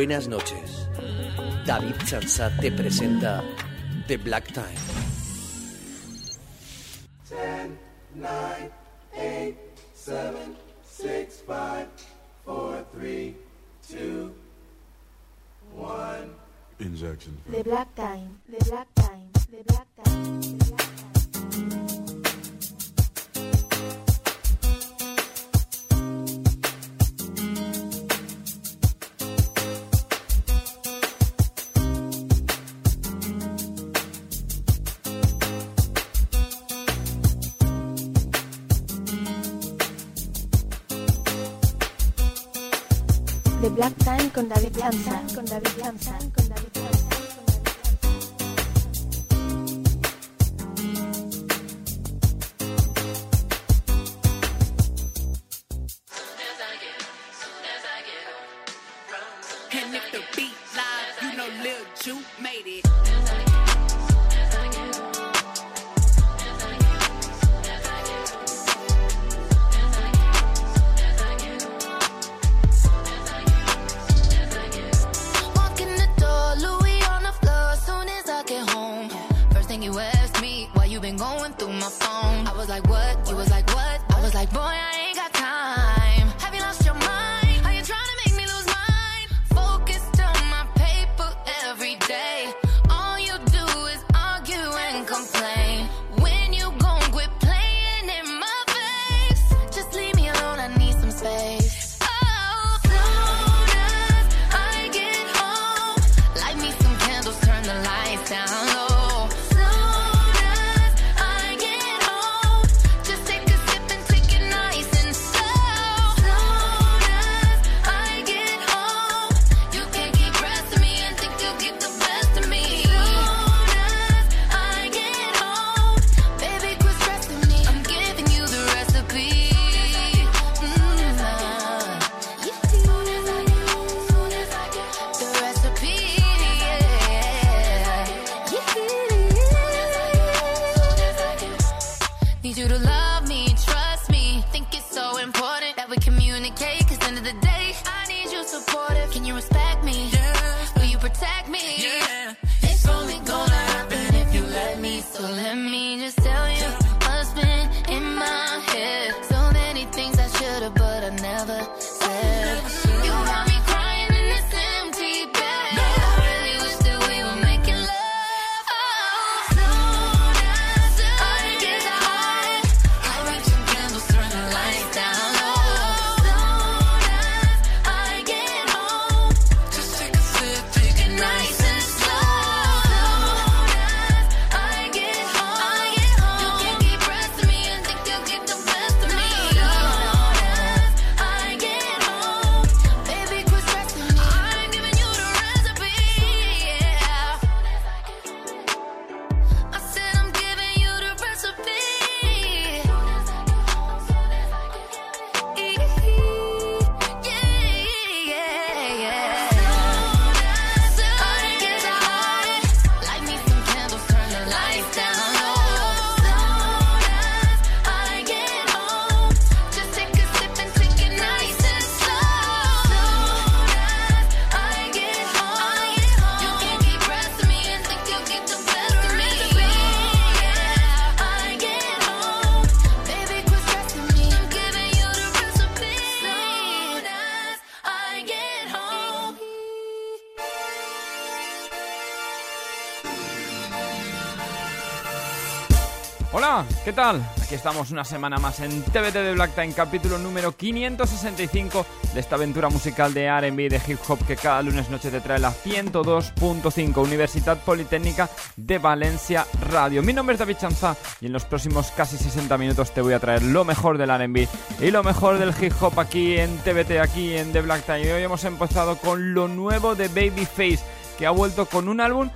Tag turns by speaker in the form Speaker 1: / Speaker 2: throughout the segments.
Speaker 1: Buenas noches. David Chansat te presenta The Black Time.
Speaker 2: Injection.
Speaker 3: The Black Time.
Speaker 4: Aquí estamos una semana más en TBT de Blackta en capítulo número 565 de esta aventura musical de R&B de hip hop que cada lunes noche te trae la 102.5 Universidad Politécnica de Valencia Radio. Mi nombre es David Chanza y en los próximos casi 60 minutos te voy a traer lo mejor del R&B y lo mejor del hip hop aquí en TBT, aquí en The Black Time. Y hoy hemos empezado con lo nuevo de Babyface que ha vuelto con un álbum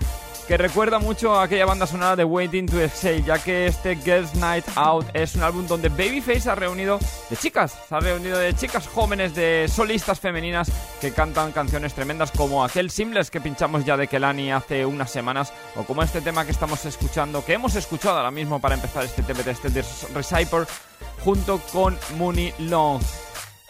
Speaker 4: que recuerda mucho a aquella banda sonora de Waiting to Exhale, ya que este Girls Night Out es un álbum donde Babyface ha reunido de chicas, se ha reunido de chicas jóvenes, de solistas femeninas que cantan canciones tremendas como aquel Simless que pinchamos ya de Kelani hace unas semanas, o como este tema que estamos escuchando, que hemos escuchado ahora mismo para empezar este TPT, este Recipher, junto con Mooney Long.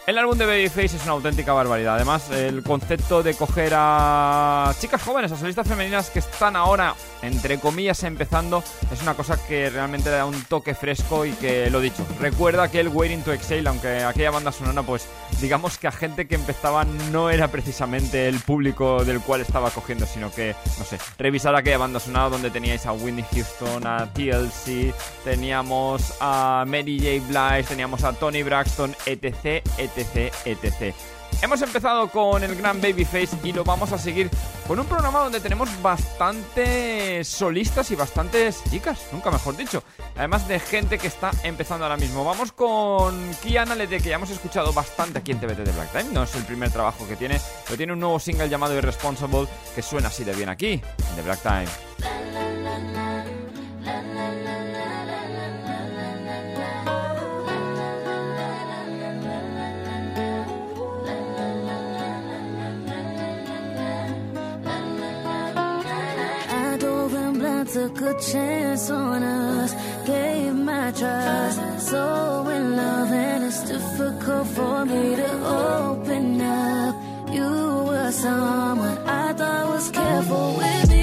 Speaker 4: El álbum de Babyface es una auténtica barbaridad. Además, el concepto de coger a chicas jóvenes, a solistas femeninas que están ahora, entre comillas, empezando, es una cosa que realmente le da un toque fresco y que, lo dicho, recuerda que el Waiting to Exhale, aunque aquella banda sonora, pues digamos que a gente que empezaba no era precisamente el público del cual estaba cogiendo, sino que, no sé, revisar aquella banda sonora donde teníais a Whitney Houston, a TLC, teníamos a Mary J. Blige, teníamos a Tony Braxton, etc, etc etc, etc. Hemos empezado con el gran Babyface y lo vamos a seguir con un programa donde tenemos bastantes solistas y bastantes chicas, nunca mejor dicho. Además de gente que está empezando ahora mismo. Vamos con Kiana Lete, que ya hemos escuchado bastante aquí en TBT de Black Time. No es el primer trabajo que tiene, pero tiene un nuevo single llamado Irresponsible que suena así de bien aquí, en The Black Time.
Speaker 5: took a chance on us, gave my trust. So in love, and it's difficult for me to open up. You were someone I thought was careful with me.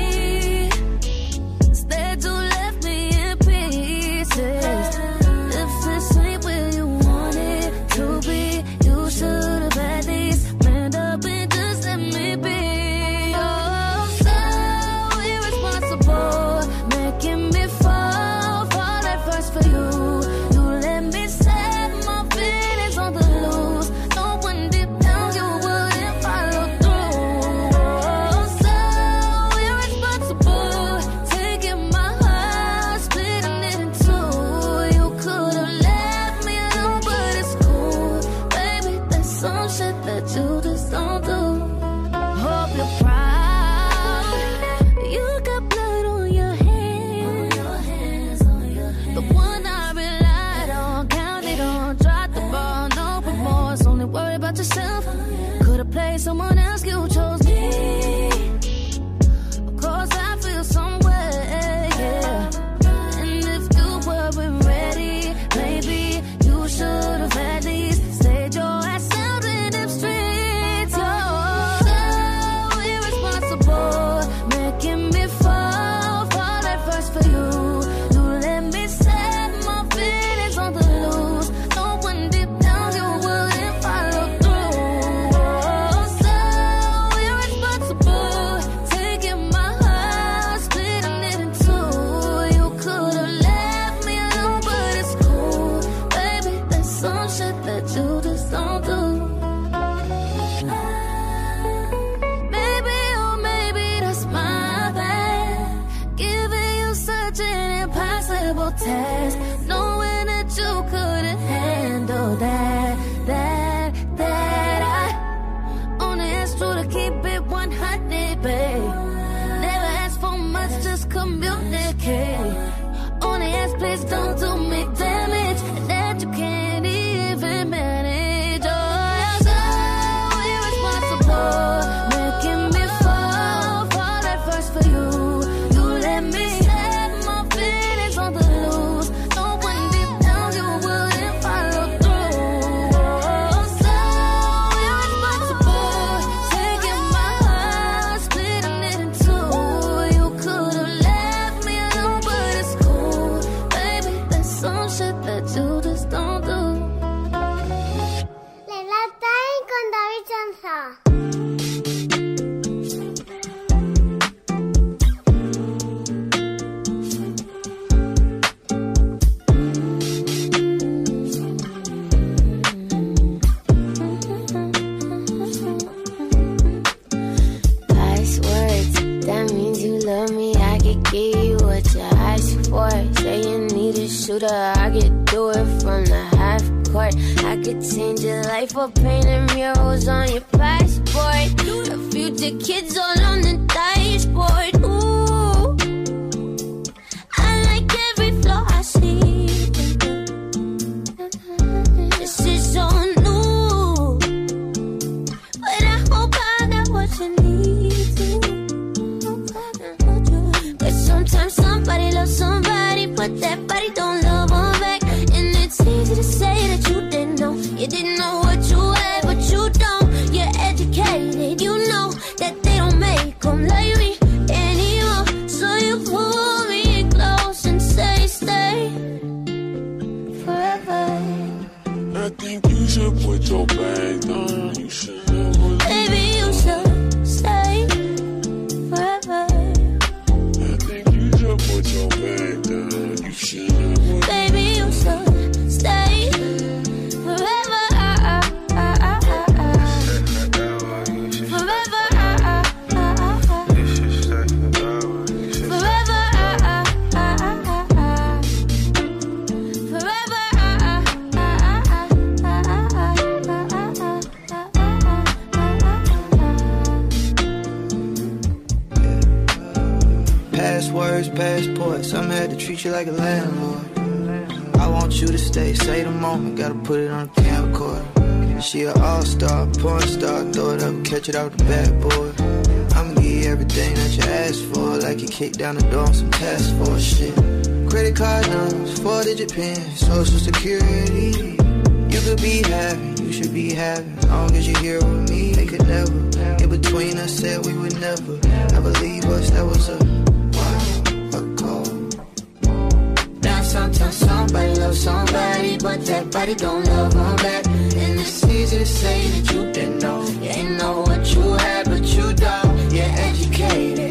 Speaker 5: You like
Speaker 6: a landlord. I want you to stay, say the moment, gotta put it on the camcorder. She an all-star, porn star, throw it up, catch it out the backboard. I'ma give you everything that you asked for, like you kicked down the door on some task force shit. Credit card numbers, four-digit pins, social security. You could be having, you should be having, long as you're here with me. They could never, in between us, said we would never, ever leave us. That was a
Speaker 5: Sometimes somebody love somebody, but that body don't love them back. And it's easy to say that you didn't know, you ain't know what you had, but you don't. You're educated,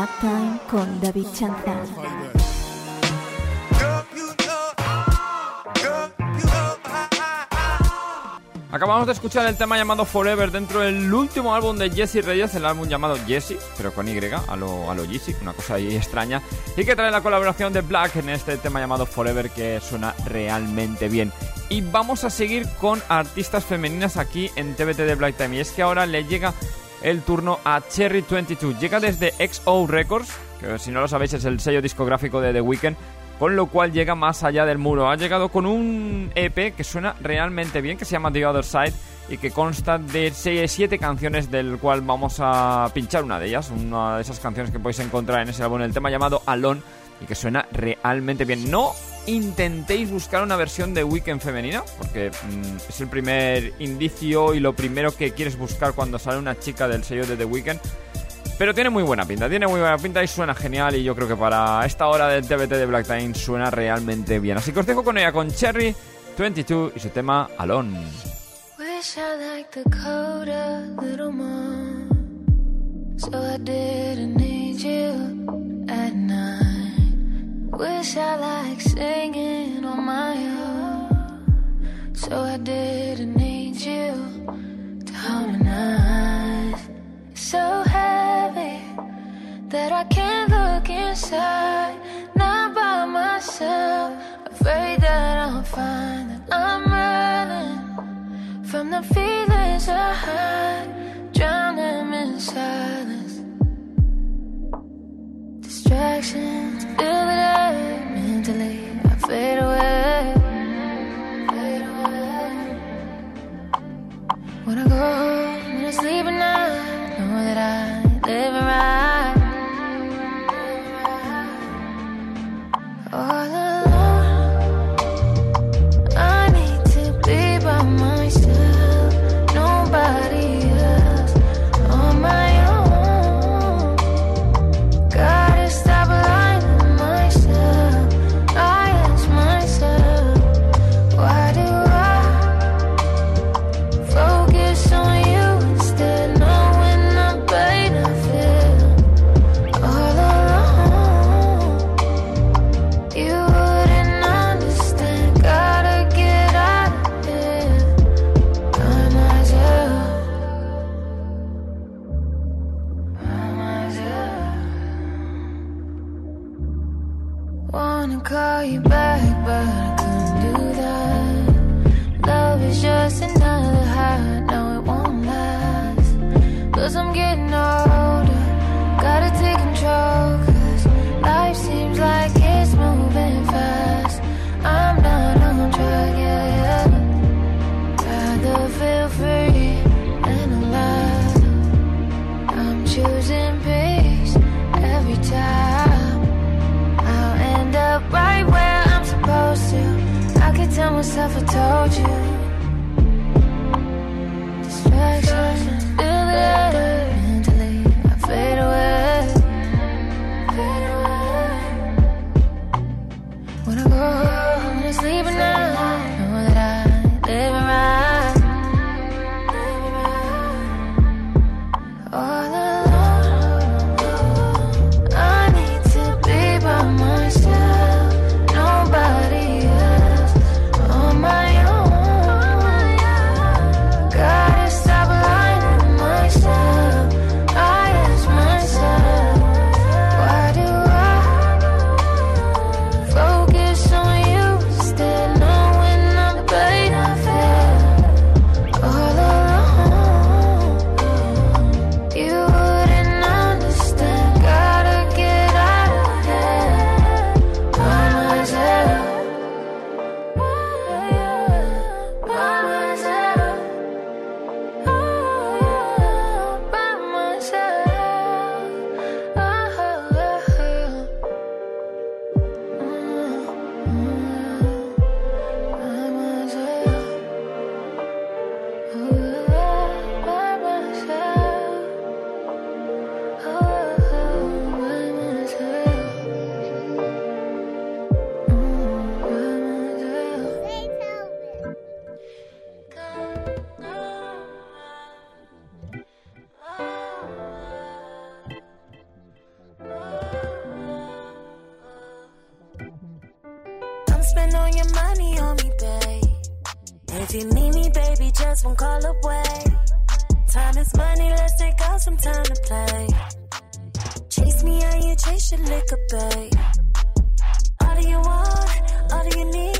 Speaker 7: at?
Speaker 8: The Black Time con David
Speaker 7: back.
Speaker 4: Acabamos de escuchar el tema llamado Forever dentro del último álbum de Jesse Reyes, el álbum llamado Jesse, pero con Y, a lo, a lo una cosa ahí extraña, y que trae la colaboración de Black en este tema llamado Forever que suena realmente bien. Y vamos a seguir con artistas femeninas aquí en TBT de Black Time, y es que ahora le llega el turno a Cherry 22. Llega desde XO Records, que si no lo sabéis es el sello discográfico de The Weeknd, con lo cual llega más allá del muro. Ha llegado con un EP que suena realmente bien, que se llama The Other Side y que consta de 7 canciones, del cual vamos a pinchar una de ellas, una de esas canciones que podéis encontrar en ese álbum, el tema llamado Alone, y que suena realmente bien. No intentéis buscar una versión de Weekend femenina, porque mm, es el primer indicio y lo primero que quieres buscar cuando sale una chica del sello de The Weeknd. Pero tiene muy buena pinta, tiene muy buena pinta y suena genial y yo creo que para esta hora del TBT de Black Time suena realmente bien. Así que os dejo con ella, con Cherry 22 y su tema Alone.
Speaker 3: Wish I liked the code a little more. So I didn't need you at night. Wish I liked singing on my own. So I didn't need you If you need me, baby, just one call away. Time is money, let's take out some time to play. Chase me out, you chase your liquor, babe. All do you want, all do you need,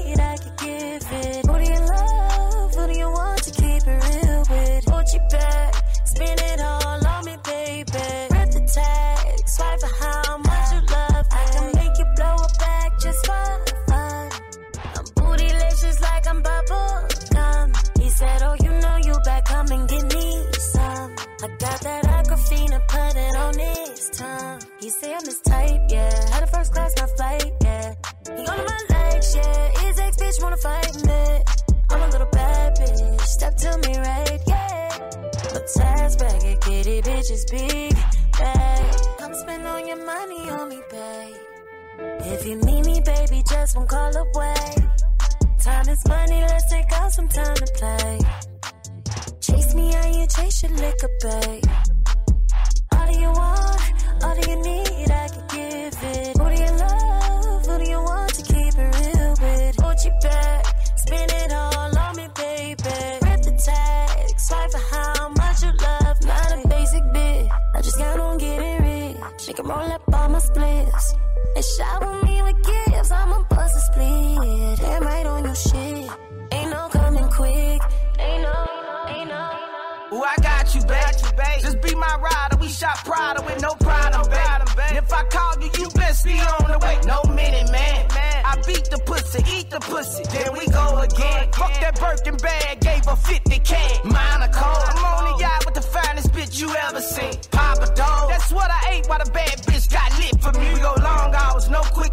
Speaker 9: pussy, the pussy. Then we go again. Fuck that Birkin bag, gave her 50 k. Monaco. I'm on the yacht with the finest bitch you ever seen. Papa dog. That's what I ate while the bad bitch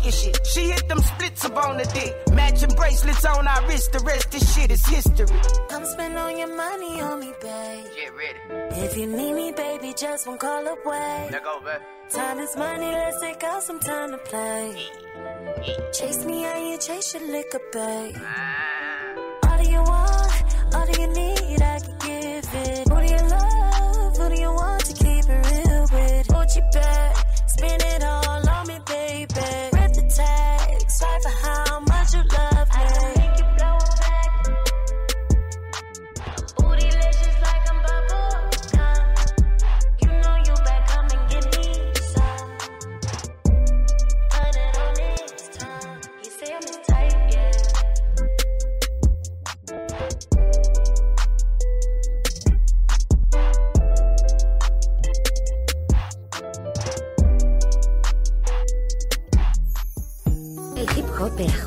Speaker 9: no quickie shit. She hit them splits up on the dick. Matching bracelets on our wrist. The rest, this shit is history.
Speaker 3: Come spend all your money on me, babe.
Speaker 9: Get ready.
Speaker 3: If you need me, baby, just one call away.
Speaker 9: Now go, baby.
Speaker 3: Time is money, let's take out some time to play. Chase me out, you chase your liquor, babe. Ah. All do you want, all do you need, I can give it. Who do you love, who do you want to keep it real with? Hold you back,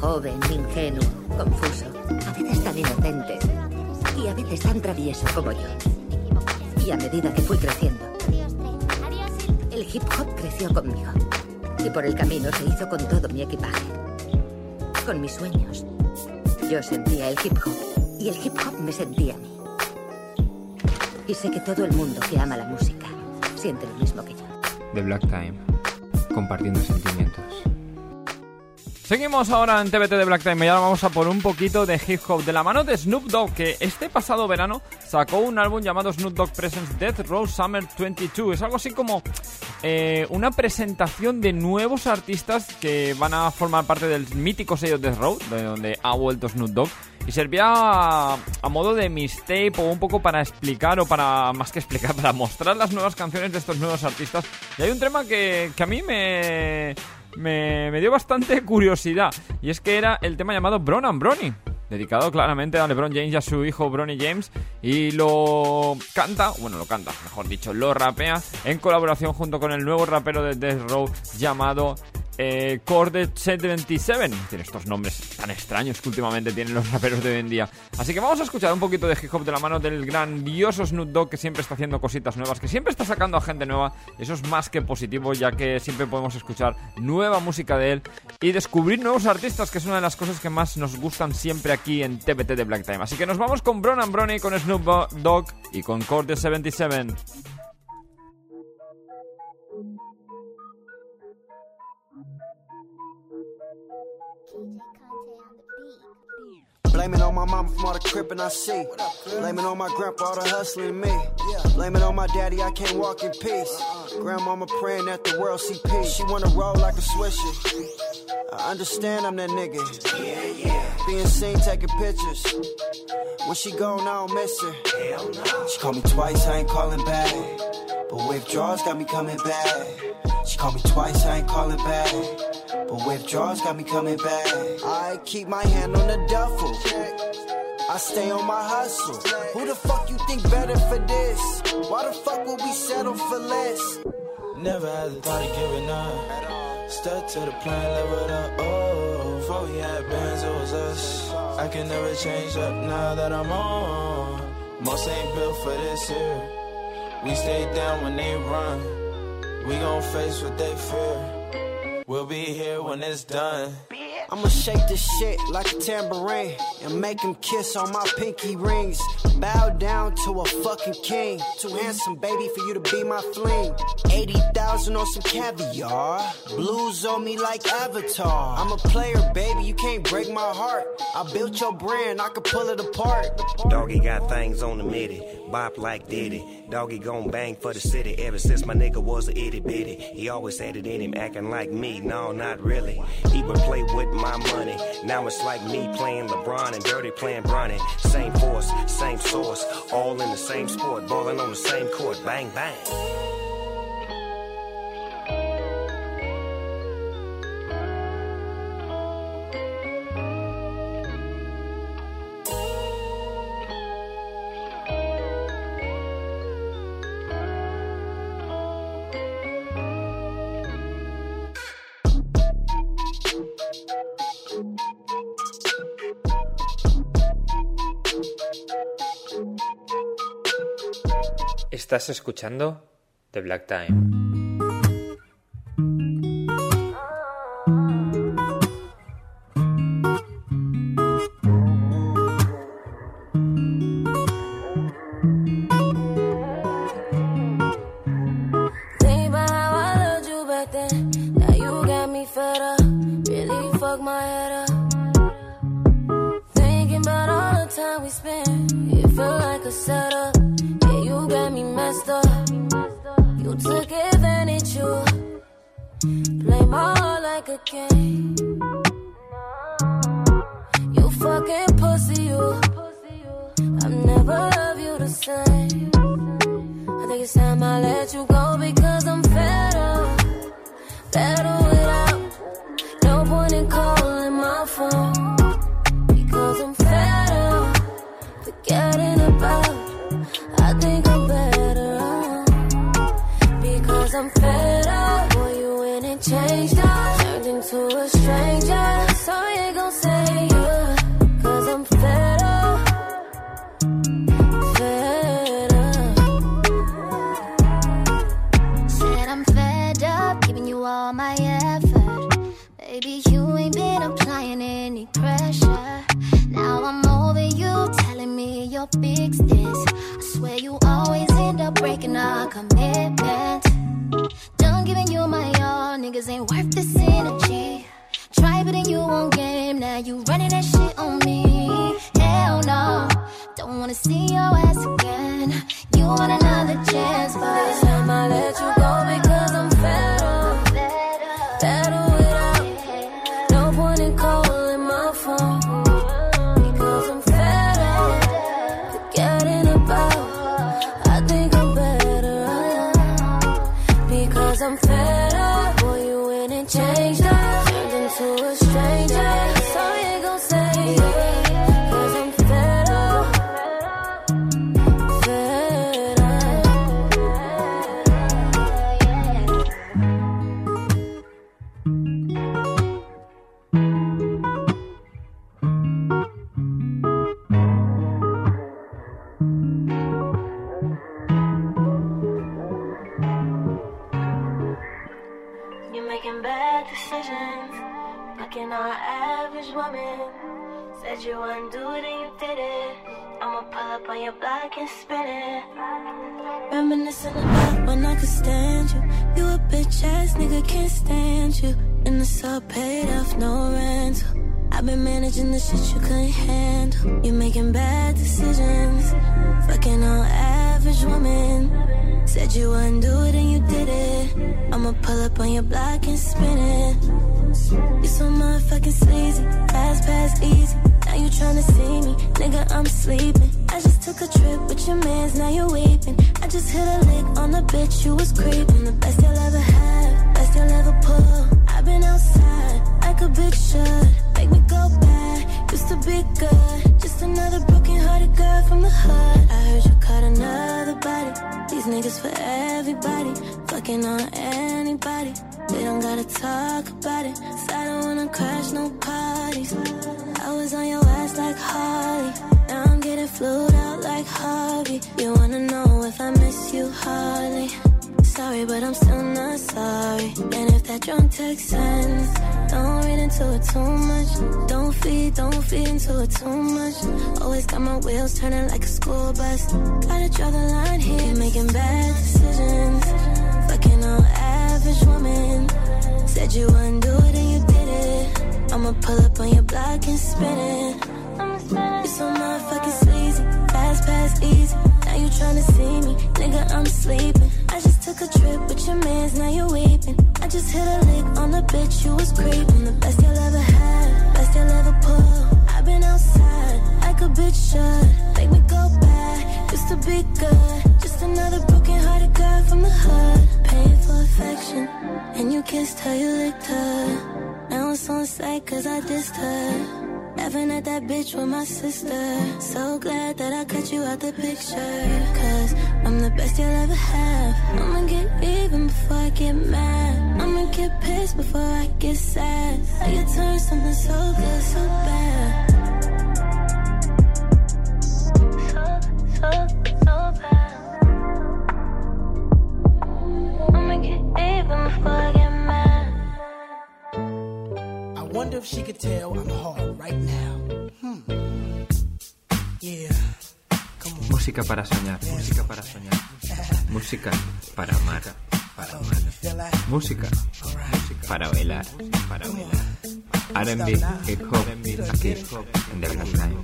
Speaker 10: joven, ingenuo, confuso, a veces tan inocente y a veces tan travieso como yo. Y a medida que fui creciendo, el hip hop creció conmigo. Y por el camino se hizo con todo mi equipaje, con mis sueños, yo sentía el hip hop y el hip hop me sentía a mí. Y sé que todo el mundo que ama la música siente lo mismo que yo.
Speaker 11: The Black Time, compartiendo sentimientos.
Speaker 4: Seguimos ahora en TBT de Black Time y ahora vamos a por un poquito de hip hop de la mano de Snoop Dogg que este pasado verano sacó un álbum llamado Snoop Dogg Presents Death Row Summer 22. Es algo así como eh, una presentación de nuevos artistas que van a formar parte del mítico sello Death Row, de donde ha vuelto Snoop Dogg. Y servía a, modo de mixtape o un poco para explicar o para, más que explicar, para mostrar las nuevas canciones de estos nuevos artistas. Y hay un tema que, que a mí me, me, dio bastante curiosidad. Y es que era el tema llamado Bron and Bronny. Dedicado claramente a LeBron James y a su hijo Bronny James. Y lo canta, bueno, lo canta, mejor dicho, lo rapea en colaboración junto con el nuevo rapero de Death Row llamado eh, Core 77. Tiene estos nombres tan extraños que últimamente tienen los raperos de hoy en día. Así que vamos a escuchar un poquito de hip hop de la mano del grandioso Snoop Dogg que siempre está haciendo cositas nuevas, que siempre está sacando a gente nueva. Eso es más que positivo, ya que siempre podemos escuchar nueva música de él y descubrir nuevos artistas, que es una de las cosas que más nos gustan siempre aquí en TBT de Black Time. Así que nos vamos con Bron and Bronny, con Snoop Dogg y con Core 77.
Speaker 12: Blame it on my mama from all the crippin' I see. Blame it on my grandpa, all the hustling me. Blame it on my daddy, I can't walk in peace. Grandmama praying that the world see peace. She wanna roll like a swisher. I understand I'm that nigga. Yeah, yeah. Being seen taking pictures. When she gone, I don't miss her. She called me twice, I ain't calling back. But withdrawals got me coming back. She called me twice, I ain't calling back. But withdrawals got me coming back. I keep my hand on the duffel. I stay on my hustle. Who the fuck you think better for this? Why the fuck would we settle for less?
Speaker 13: Never had the thought of giving up. Stuck to the plan, leveled up. Oh, before we had bands, it was us. I can never change up now that I'm on. Most ain't built for this here. We stay down when they run. We gon' face what they fear. We'll be here when it's done.
Speaker 12: I'ma shake this shit like a tambourine and make him kiss on my pinky rings. Bow down to a fucking king. Too handsome, baby, for you to be my fling. 80,000 on some caviar. Blues on me like Avatar. I'm a player, baby, you can't break my heart. I built your brand, I could pull it apart.
Speaker 14: Doggy got things on the midi, bop like Diddy. Doggy gon' bang for the city ever since my nigga was a itty bitty. He always had it in him, acting like me. No, not really. He would play with my money. Now it's like me playing LeBron and Dirty playing Bronny. Same force, same source, all in the same sport, balling on the same court. Bang, bang.
Speaker 11: Estás escuchando The Black Time.
Speaker 5: Play my heart like a game. You fucking pussy, you. I've never loved you the same. I think it's time I let you go because I'm fed up. Better without. No point in calling my phone. Niggas ain't worth this energy. Try but then you won't game, now you running that shit on me. Hell no, don't wanna see your ass again. You want another chance, but this time I let you go because I'm fed up. Fed up Better without, no point in calling my phone. Because I'm fed up, forgetting about. I think I'm better alone. Because I'm fed
Speaker 3: up, could stand you. You a bitch ass nigga, can't stand you. And it's all paid off, no rent. I've been managing the shit you couldn't handle. You're making bad decisions, fucking on average woman. Said you wouldn't do it and you did it. I'ma pull up on your block and spin it. You so motherfucking sleazy, fast pass easy. Now you tryna see me, nigga, I'm sleeping. I just took a trip with your mans, now you're weeping. I just hit a lick on the bitch, you was creeping. The best you'll ever have, best you'll ever pull. I've been outside, like a bitch should. Make me go back, used to be good. Just another broken hearted girl from the hood. I heard you caught another body. These niggas for everybody, fucking on anybody. They don't gotta talk about it. I don't wanna crash no parties. I was on your ass like Harley. Now I'm getting flued out like Harvey. You wanna know if I miss you, Harley? Sorry, but I'm still not sorry. And if that drunk text sends, don't read into it too much. Don't feed, don't feed into it too much. Always got my wheels turning like a school bus. Gotta draw the line here. Making bad decisions. Fucking on average woman. Said you wouldn't do it I'ma pull up on your block and spin it. You're so motherfucking sleazy, fast pass easy. Now you tryna see me, nigga, I'm sleeping. I just took a trip with your mans, now you're weeping. I just hit a lick on the bitch, you was creeping. The best you'll ever have, best you'll ever pull. I've been outside, like a bitch should. Make me go back, used to be good. Just another broken hearted girl from the hood. Paying for affection, and you kissed her, you licked her. Now it's on sight cause I dissed her. Laughing at that bitch with my sister. So glad that I cut you out the picture. Cause I'm the best you'll ever have. I'ma get even before I get mad. I'ma get pissed before I get sad. How you turn something so good, so bad. So, so, so bad. I'ma get even before I get.
Speaker 9: I wonder if she could tell I'm hard right now. Hmm. Yeah.
Speaker 11: Música para soñar, música para soñar. Música para amar, para amar. Música para bailar, para bailar. R&B, hip hop, aquí en The Black Time.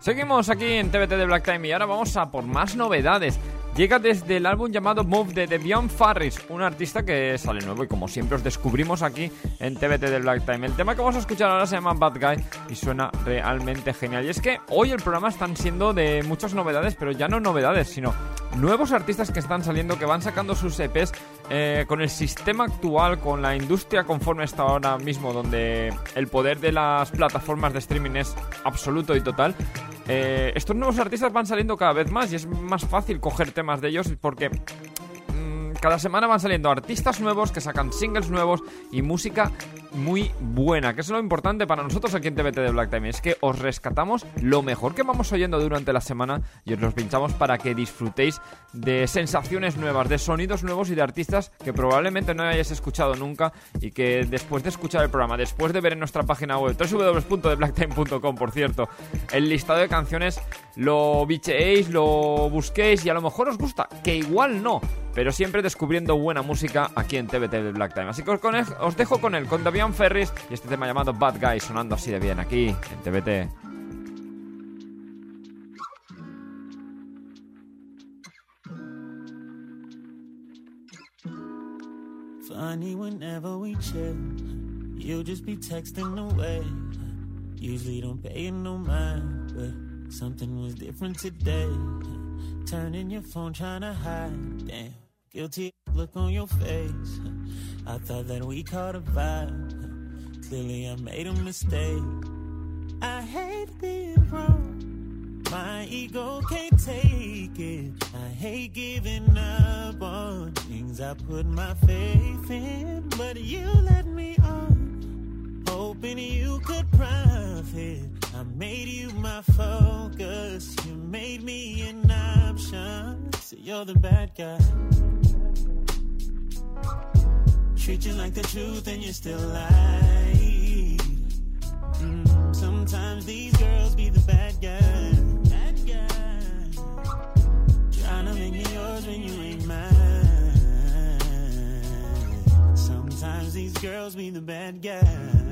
Speaker 4: Seguimos aquí en TBT de Black Time y ahora vamos a por más novedades. Llega desde el álbum llamado Move de Beyond Farris, un artista que sale nuevo y como siempre os descubrimos aquí en TBT de Black Time. El tema que vamos a escuchar ahora se llama Bad Guy y suena realmente genial. Y es que hoy el programa están siendo de muchas novedades, pero ya no novedades, sino nuevos artistas que están saliendo, que van sacando sus EPs eh, con el sistema actual, con la industria conforme está ahora mismo, donde el poder de las plataformas de streaming es absoluto y total. Eh, estos nuevos artistas van saliendo cada vez más y es más fácil coger temas de ellos porque mm, cada semana van saliendo artistas nuevos que sacan singles nuevos y música muy buena, que es lo importante para nosotros aquí en TBT de Black Time, es que os rescatamos lo mejor que vamos oyendo durante la semana y os los pinchamos para que disfrutéis de sensaciones nuevas, de sonidos nuevos y de artistas que probablemente no hayáis escuchado nunca y que después de escuchar el programa, después de ver en nuestra página web www.blacktime.com, por cierto, el listado de canciones lo bicheéis, lo busquéis y a lo mejor os gusta, que igual no, pero siempre descubriendo buena música aquí en TBT de Black Time. Así que os, dejo con él, con Ferris y este tema llamado Bad Guy sonando así de bien aquí en TBT.
Speaker 15: Funny whenever we chill, you'll just be texting away. Usually don't pay no mind, but something was different today. Turning your phone trying to hide, damn. Guilty look on your face. I thought that we caught a vibe. Clearly I made a mistake. I hate being wrong. My ego can't take it. I hate giving up on things I put my faith in. But you let me on, hoping you could profit. I made you my focus. You're the bad guy. Treat you like the truth and you still lie. Mm, sometimes these girls be the bad guys. Bad guys. Trying to make me yours when you ain't mine. Sometimes these girls be the bad guys.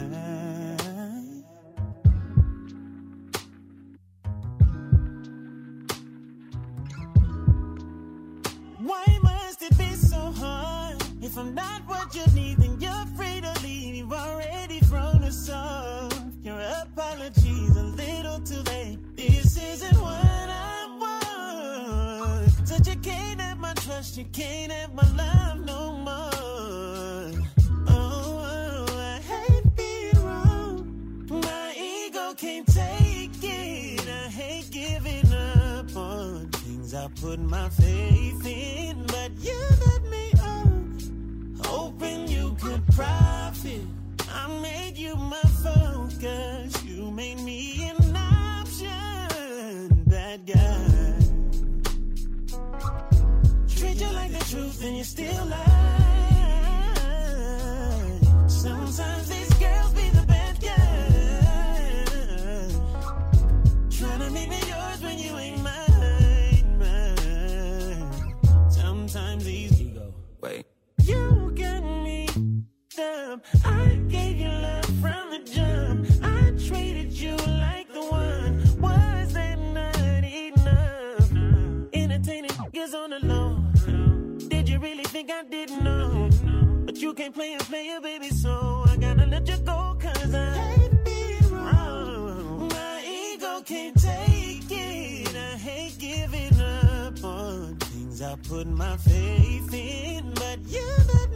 Speaker 15: I'm not what you need, then you're free to leave. You've already thrown us off. Your apologies a little too late. This isn't what I want. Said you can't have my trust, you can't have my love no more. Oh, I hate being wrong. My ego can't take it. I hate giving up on things I put my faith in, but you on, hoping you could profit. I made you my focus. You made me an option, bad guy. Treat you like the truth and you still lie. Sometimes I gave you love from the jump. I treated you like the one. Was that not enough? Entertaining niggas on the low. Did you really think I didn't know? But you can't play and play player, baby, so I gotta let you go, cause I hate being wrong. My ego can't take it. I hate giving up on things I put my faith in, but you let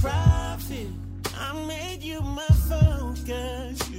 Speaker 15: profit. I made you my focus.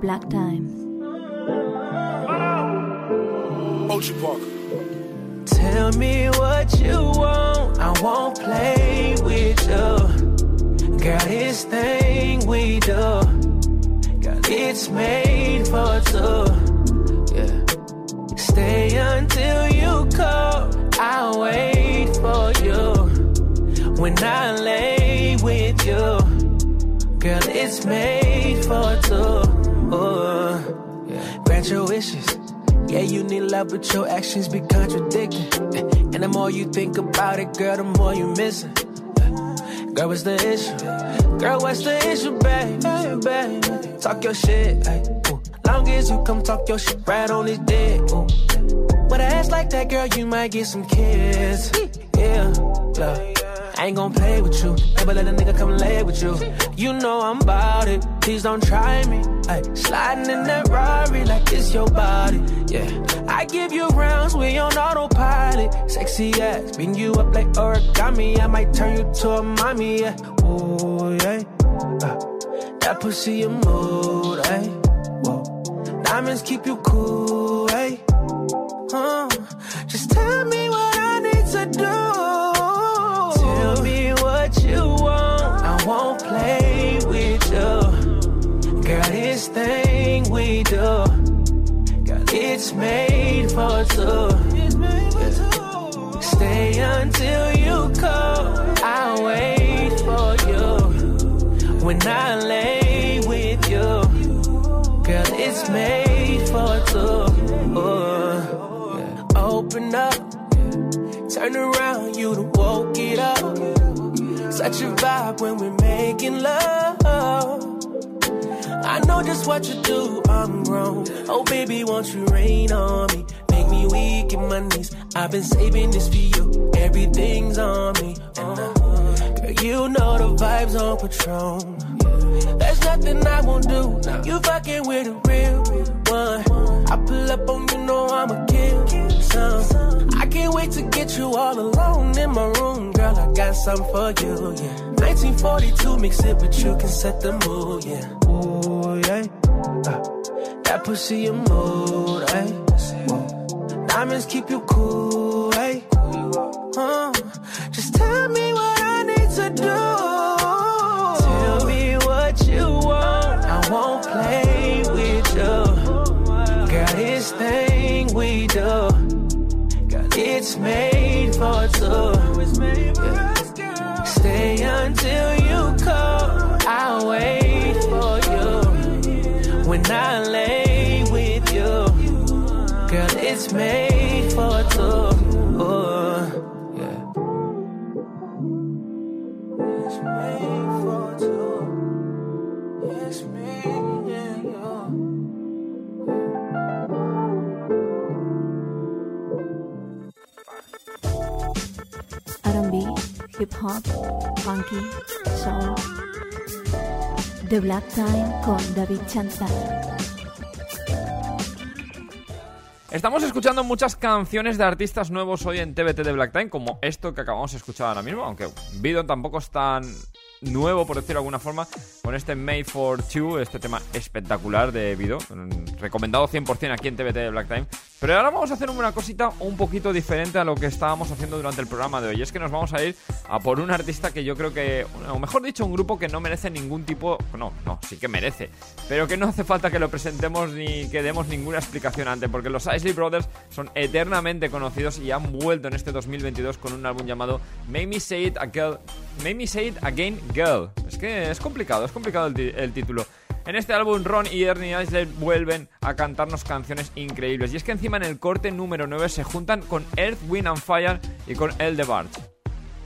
Speaker 8: Black Times.
Speaker 7: Ocean
Speaker 9: Tell me what you want, I won't play with you. Girl, this thing we do, girl, it's made for two. Yeah. Stay until you call, I'll wait for you. When I lay with you, girl, it's made for two. Grant your wishes Yeah, you need love, but your actions be contradicting. And the more you think about it, girl, the more you missing. Girl, what's the issue? Girl, what's the issue, babe? babe? Talk your shit, ay, ooh. Long as you come talk your shit right on this dick, ooh. With an ass like that, girl, you might get some kids. Yeah, love. Ain't gon' play with you. Never let a nigga come lay with you. You know I'm about it. Please don't try me. Ay, sliding in that Rari like it's your body. Yeah, I give you rounds, we on autopilot. Sexy ass, bring you up like origami. I might turn you to a mommy. Yeah, ooh yeah. Uh, that pussy a mood, ay. Whoa. Diamonds keep you cool, ay. Uh, just tell me made for two. Stay until you call. I'll wait for you. When I lay with you. Girl, it's made for two. Open up. Turn around, you done woke it up. Such a vibe when we're making love. I know just what you do, I'm grown. Oh, baby, won't you rain on me? Make me weak in my knees. I've been saving this for you. Everything's on me. And uh, girl, you know the vibes on Patron. There's nothing I won't do. You fucking with a real one. I pull up on you, know I'ma kill some. I can't wait to get you all alone in my room, girl. I got something for you, yeah. 1942, mix it, but you can set the mood, yeah. That pussy a mood, eh? Diamonds keep you cool,
Speaker 8: hop, funky, soul. The Black Time con David Chantal.
Speaker 4: Estamos escuchando muchas canciones de artistas nuevos hoy en TBT de Black Time, como esto que acabamos de escuchar ahora mismo, aunque Vido tampoco es tan nuevo, por decirlo de alguna forma, con este Made for Two, este tema espectacular de Vido, recomendado 100% aquí en TBT de Black Time. Pero ahora vamos a hacer una cosita un poquito diferente a lo que estábamos haciendo durante el programa de hoy. Es que nos vamos a ir a por un artista que yo creo que, o mejor dicho, un grupo que no merece ningún tipo. No, no, sí que merece. Pero que no hace falta que lo presentemos ni que demos ninguna explicación antes, porque los Isley Brothers son eternamente conocidos y han vuelto en este 2022 con un álbum llamado Make Me Say It, Again, Me Say It Again Girl. Es que es complicado, es complicado el título. En este álbum, Ron y Ernie Isley vuelven a cantarnos canciones increíbles. Y es que encima en el corte número 9 se juntan con Earth, Wind and Fire y con El.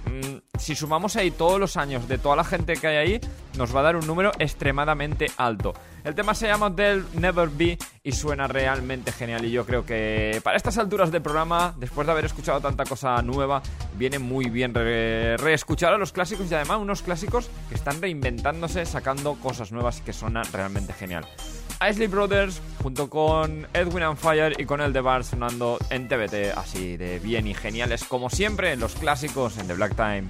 Speaker 4: Mm, si sumamos ahí todos los años de toda la gente que hay ahí, nos va a dar un número extremadamente alto. El tema se llama Del Never Be y suena realmente genial. Y yo creo que para estas alturas del programa, después de haber escuchado tanta cosa nueva, viene muy bien re- reescuchar a los clásicos y además unos clásicos que están reinventándose, sacando cosas nuevas que suenan realmente genial. Isley Brothers junto con Edwin and Fire y con el de Bar sonando en TBT así de bien y geniales como siempre los clásicos en The Black Time.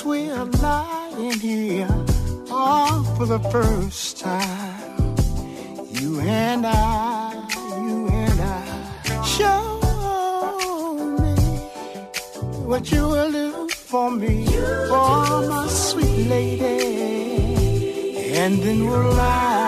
Speaker 16: We are lying here all
Speaker 17: for the first time. You and I, you and I. Show me what you will do for me, you my sweet lady. And then we'll lie.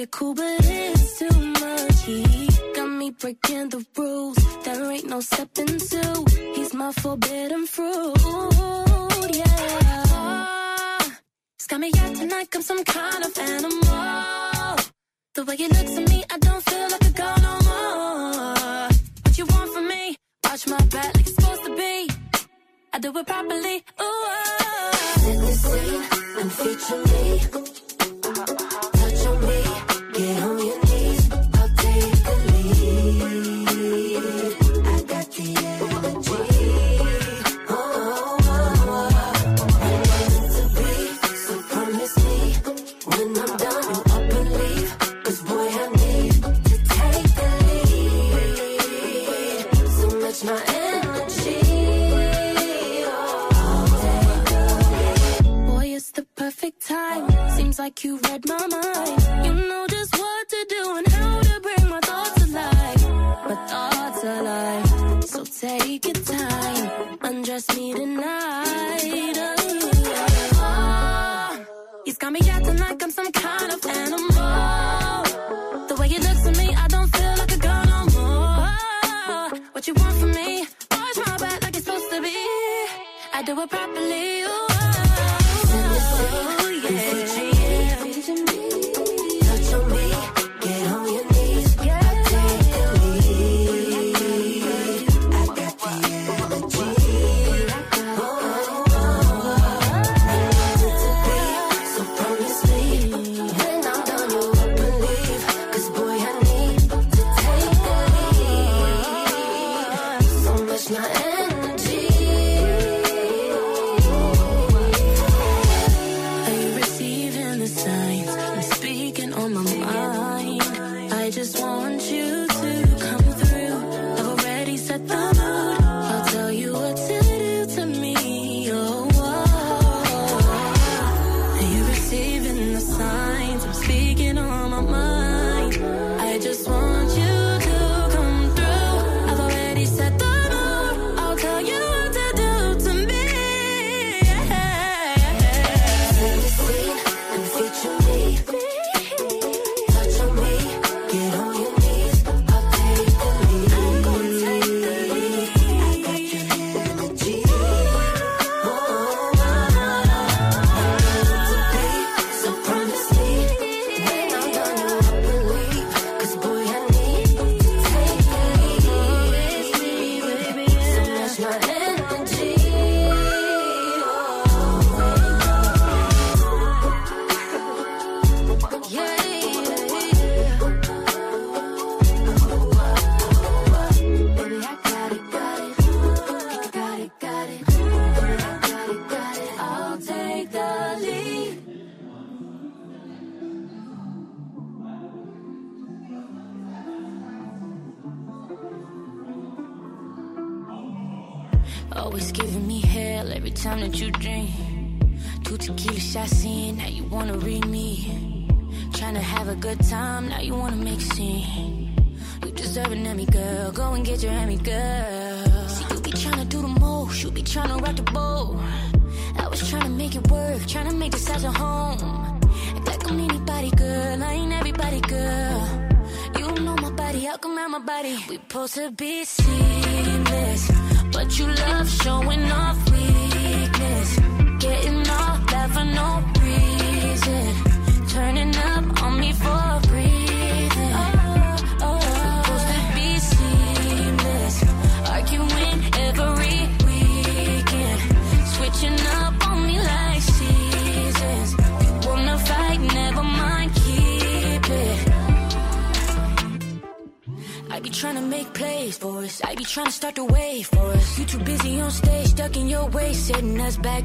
Speaker 3: It cool, but it's too much heat. Got me breaking the rules, there ain't no stepping to. He's my forbidden fruit, yeah. It's got me acting like I'm some kind of animal. The way it looks at me, I don't feel like a girl no more. What you want from me? Watch my back like it's supposed to be. I do it properly. Ooh, oh. Set the scene and feature me.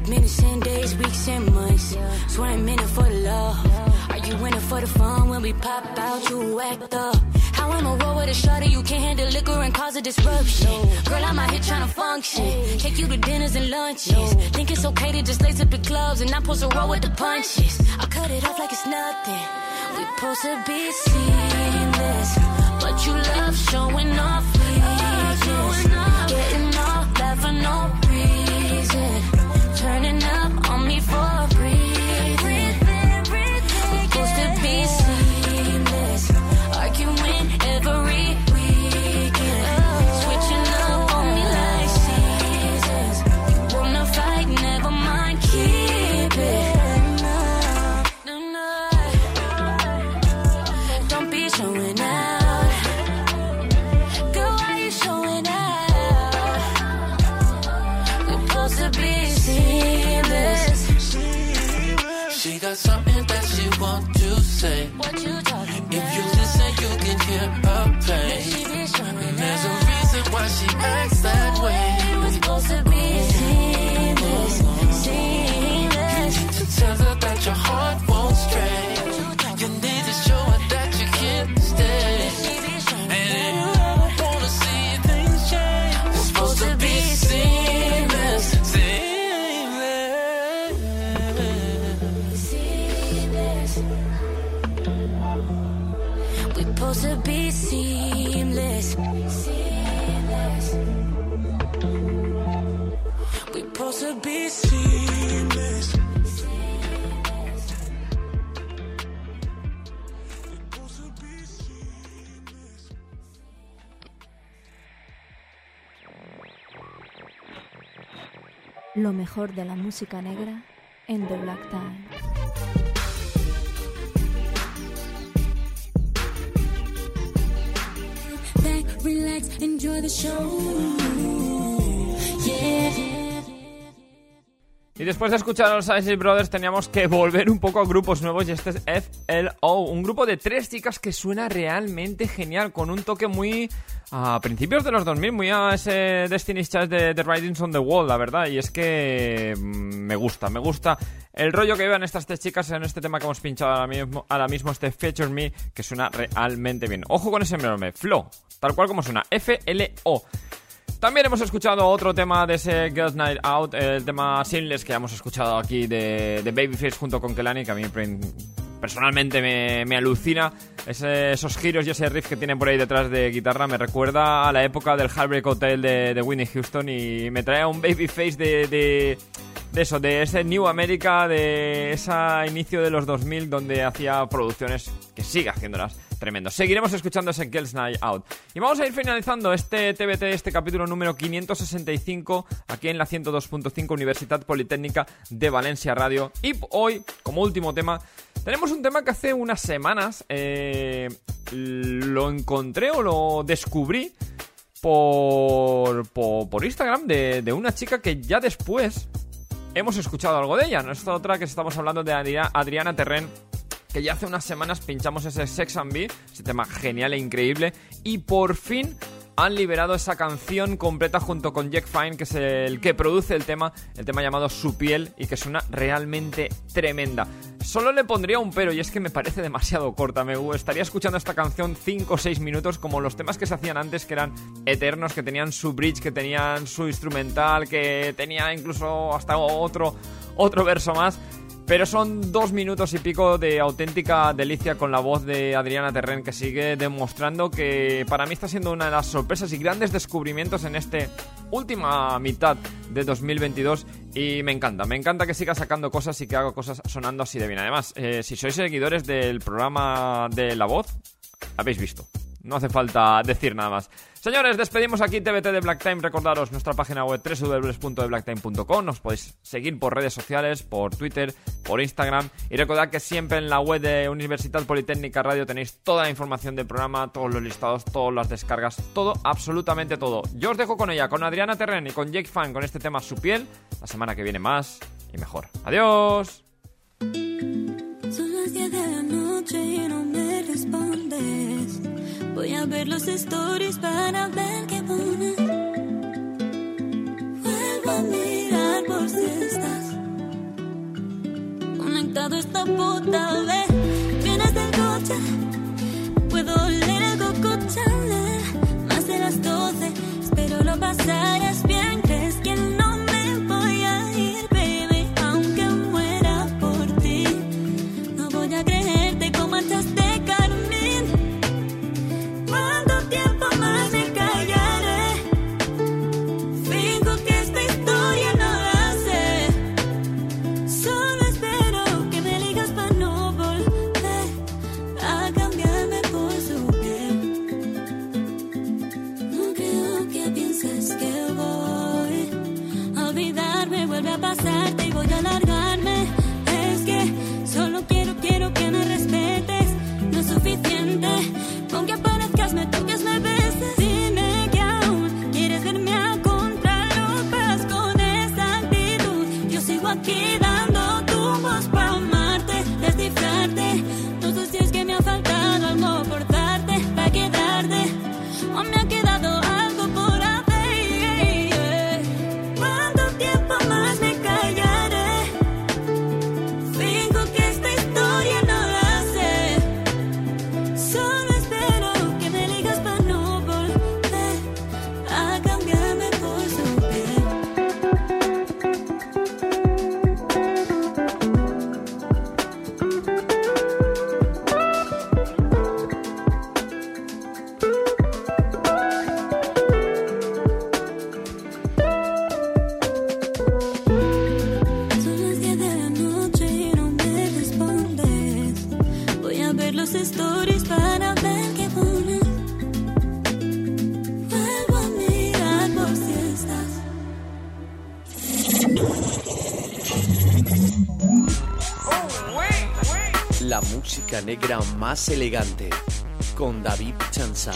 Speaker 3: Minutes and days, weeks and months. Yeah. Swear I'm in it for the love. Are you winning for the fun? When we pop out, you act up. How am I roll with a shutter? You can't handle liquor and cause a disruption. Girl, I'm out here trying to function. Take you to dinners and lunches. Think it's okay to just lace up the clubs and not post a roll with the punches. I cut it off like it's nothing. We supposed to be seamless, but you love showing off. Showing off. Getting off, never
Speaker 5: know.
Speaker 8: Lo mejor de la música negra en The Black Time.
Speaker 3: Back, relax, enjoy the show. Yeah.
Speaker 4: Y después de escuchar a los Isley Brothers teníamos que volver un poco a grupos nuevos y este es FLO, un grupo de tres chicas que suena realmente genial, con un toque muy a principios de los 2000, muy a ese Destiny's Child de The Writings on the Wall, la verdad, y es que mm, me gusta, me gusta el rollo que llevan estas tres chicas en este tema que hemos pinchado ahora mismo, ahora mismo este Feature Me, que suena realmente bien. Ojo con ese nombre, Flow, tal cual como suena, F-L-O. También hemos escuchado otro tema de ese Girls Night Out, el tema Sinless que hemos escuchado aquí de, de Babyface junto con Kelani, que a mí personalmente me, alucina. esos giros y ese riff que tiene por ahí detrás de guitarra me recuerda a la época del Heartbreak Hotel de, de Whitney Houston y me trae a un Babyface de, de, de eso, de ese New America, de ese inicio de los 2000 donde hacía producciones que sigue haciéndolas tremendo. Seguiremos escuchando ese Girls Night Out. Y vamos a ir finalizando este TBT, este capítulo número 565, aquí en la 102.5 Universidad Politécnica de Valencia Radio. Y hoy, como último tema, tenemos un tema que hace unas semanas eh, lo encontré o lo descubrí por, por, Instagram de, de, una chica que ya después hemos escuchado algo de ella. No es otra que estamos hablando de Adriana Terren que ya hace unas semanas pinchamos ese Sex and Be, ese tema genial e increíble, y por fin han liberado esa canción completa junto con Jack Fine, que es el que produce el tema, el tema llamado Su piel, y que suena realmente tremenda. Solo le pondría un pero, y es que me parece demasiado corta. Me estaría escuchando esta canción 5 o 6 minutos, como los temas que se hacían antes, que eran eternos, que tenían su bridge, que tenían su instrumental, que tenía incluso hasta otro, otro verso más. Pero son dos minutos y pico de auténtica delicia con la voz de Adriana Terren que sigue demostrando que para mí está siendo una de las sorpresas y grandes descubrimientos en este última mitad de 2022 y me encanta, me encanta que siga sacando cosas y que haga cosas sonando así de bien. Además, eh, si sois seguidores del programa de La Voz, habéis visto. No hace falta decir nada más. Señores, despedimos aquí TBT de Black Time. Recordaros nuestra página web www.blackTime.com. Nos podéis seguir por redes sociales, por Twitter, por Instagram. Y recordad que siempre en la web de Universidad Politécnica Radio tenéis toda la información del programa, todos los listados, todas las descargas, todo, absolutamente todo. Yo os dejo con ella, con Adriana Terren y con Jake Fan con este tema Su piel. La semana que viene más y mejor. ¡Adiós!
Speaker 3: Son las 10 de la noche y no me respondes. Voy a ver los stories para ver qué pone. Vuelvo a mirar por si estás conectado esta puta vez. Vienes del coche, puedo oler el coco Más de las 12, espero lo pasarás bien.
Speaker 1: Negra más elegante con David Chanzal.